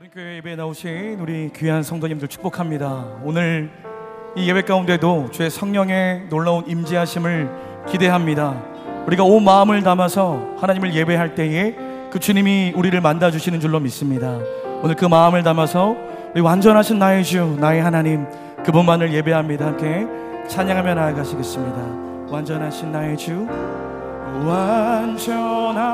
우리 교회 예배에 나오신 우리 귀한 성도님들 축복합니다. 오늘 이 예배 가운데도 주의 성령의 놀라운 임재하심을 기대합니다. 우리가 온 마음을 담아서 하나님을 예배할 때에 그 주님이 우리를 만나 주시는 줄로 믿습니다. 오늘 그 마음을 담아서 우리 완전하신 나의 주, 나의 하나님 그분만을 예배합니다. 함께 찬양하며 나아가시겠습니다. 완전하신 나의 주, 완전하신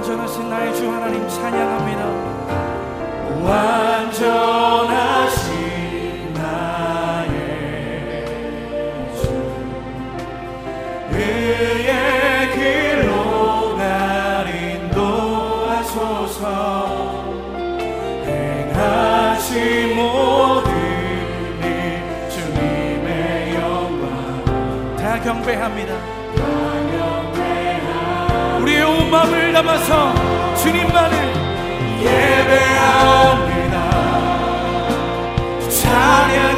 완전하신 나의 주 하나님 찬양합니다. 완전하신 경배합니다 우리의 온 마음을 담아서 주님만을 예배합니다. 찬양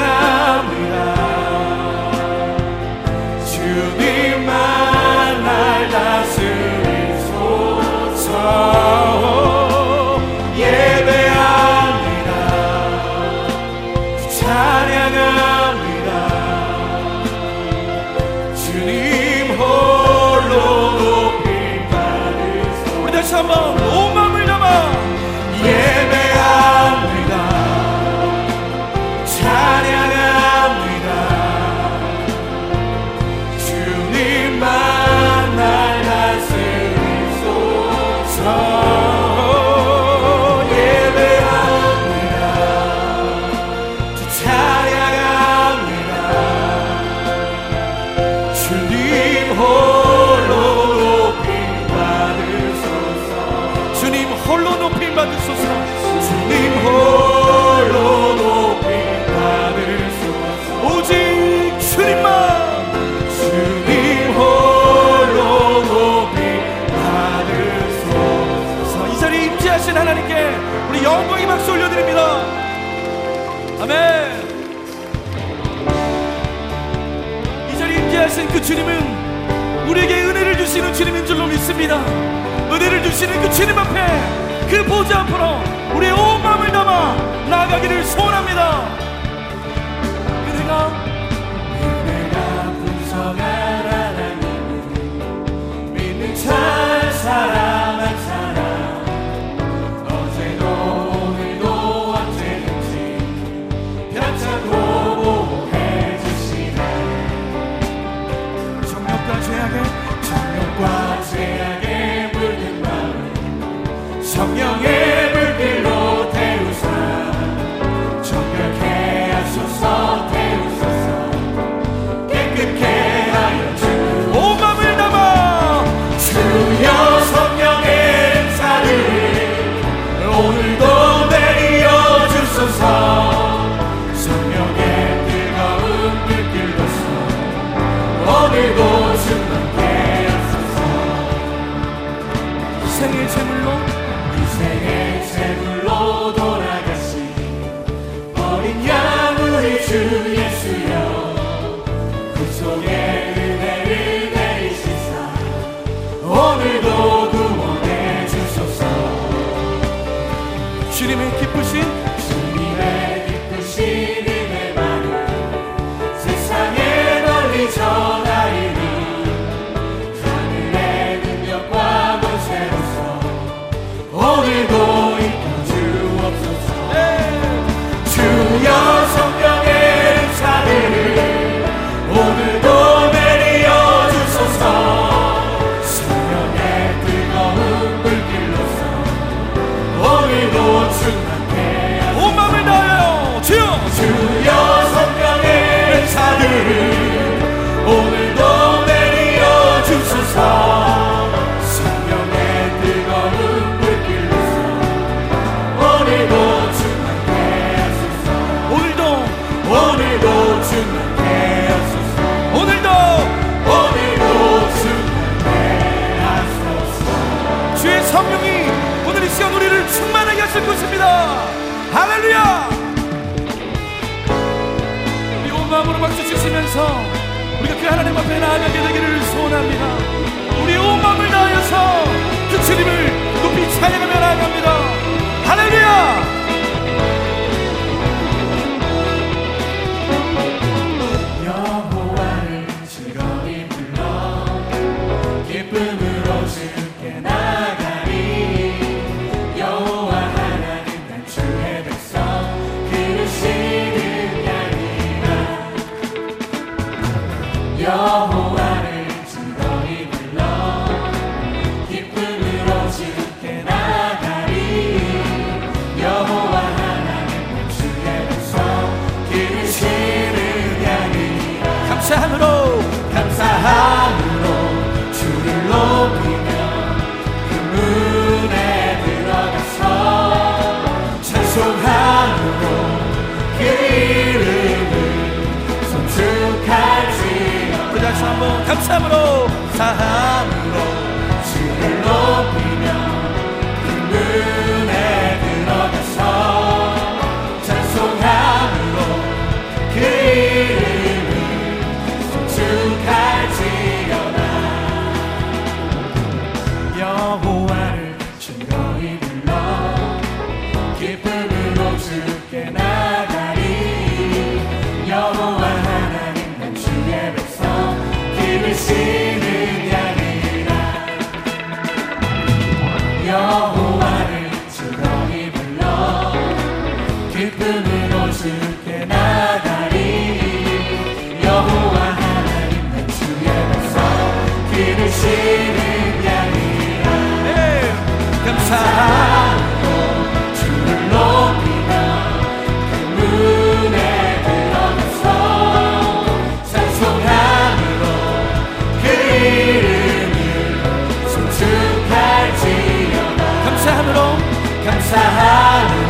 아멘 이 자리에 임재하신 그 주님은 우리에게 은혜를 주시는 주님인 줄로 믿습니다. 은혜를 주시는 그 주님 앞에 그 보좌 앞으로 우리의 온 마음을 담아 나아가기를 소원합니다. 은혜가 은혜가 풍성한 하나님 믿는 참 사랑한 사람 time. Yahweh. Sahara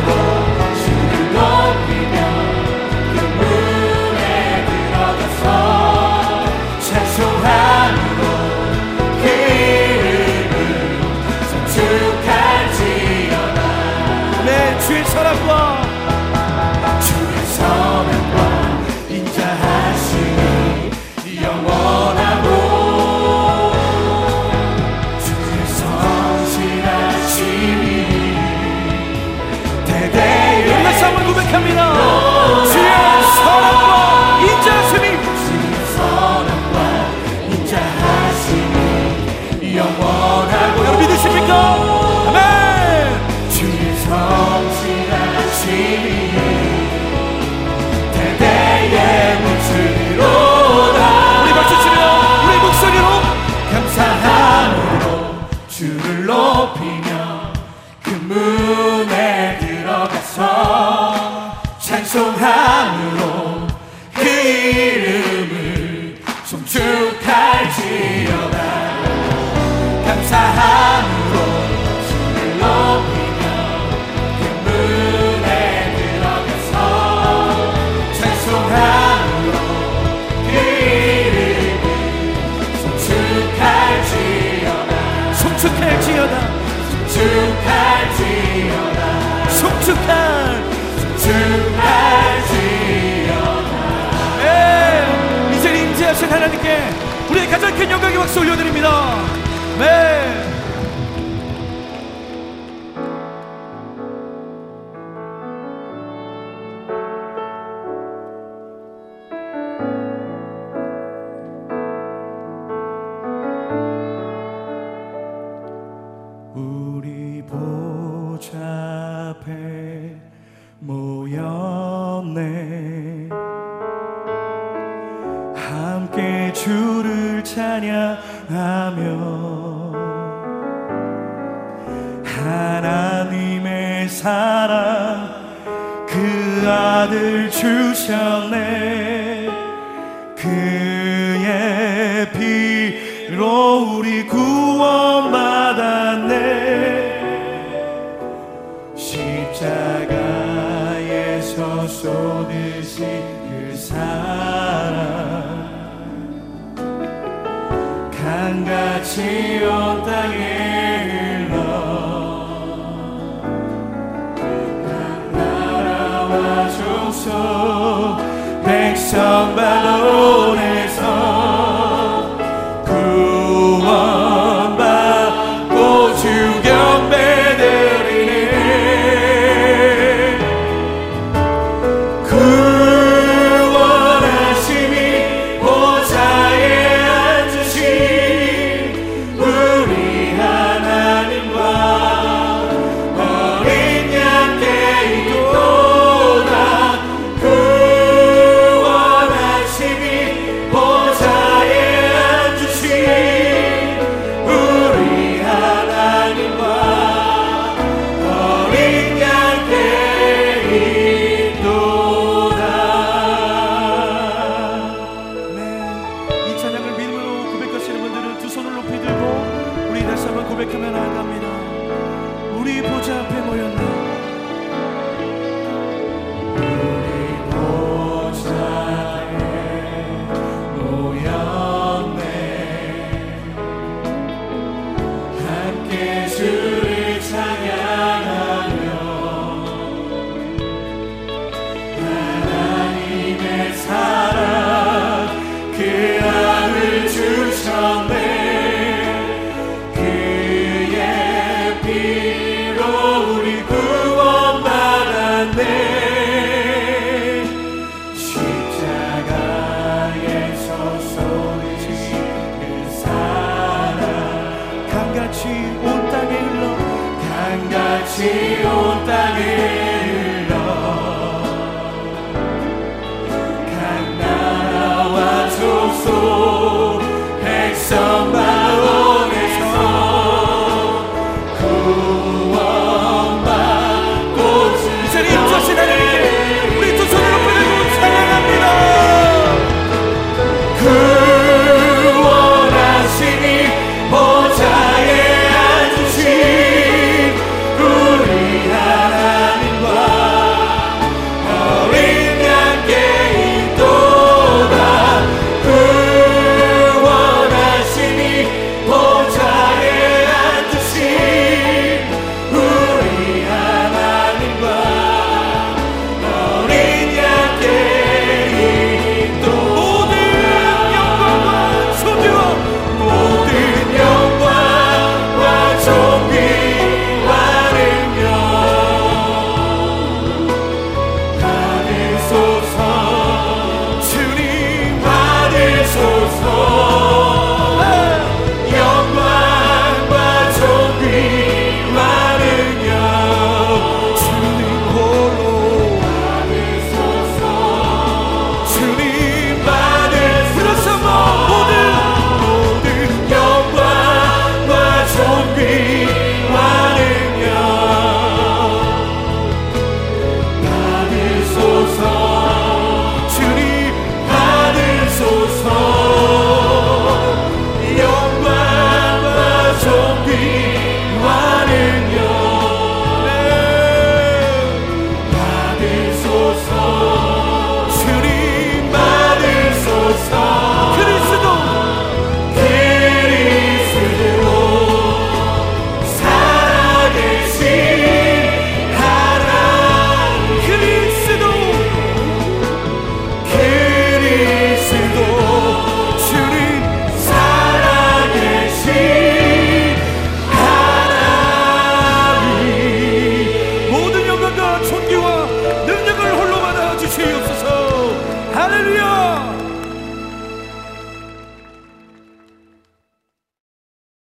하나님께 우리의 가장 큰 영광의 박수 올려드립니다. 네. 그 아들 주셨네. 그의 피로 우리 구원받아 so 고백하며 나아갑니다. 우리 보좌 앞에 모였네.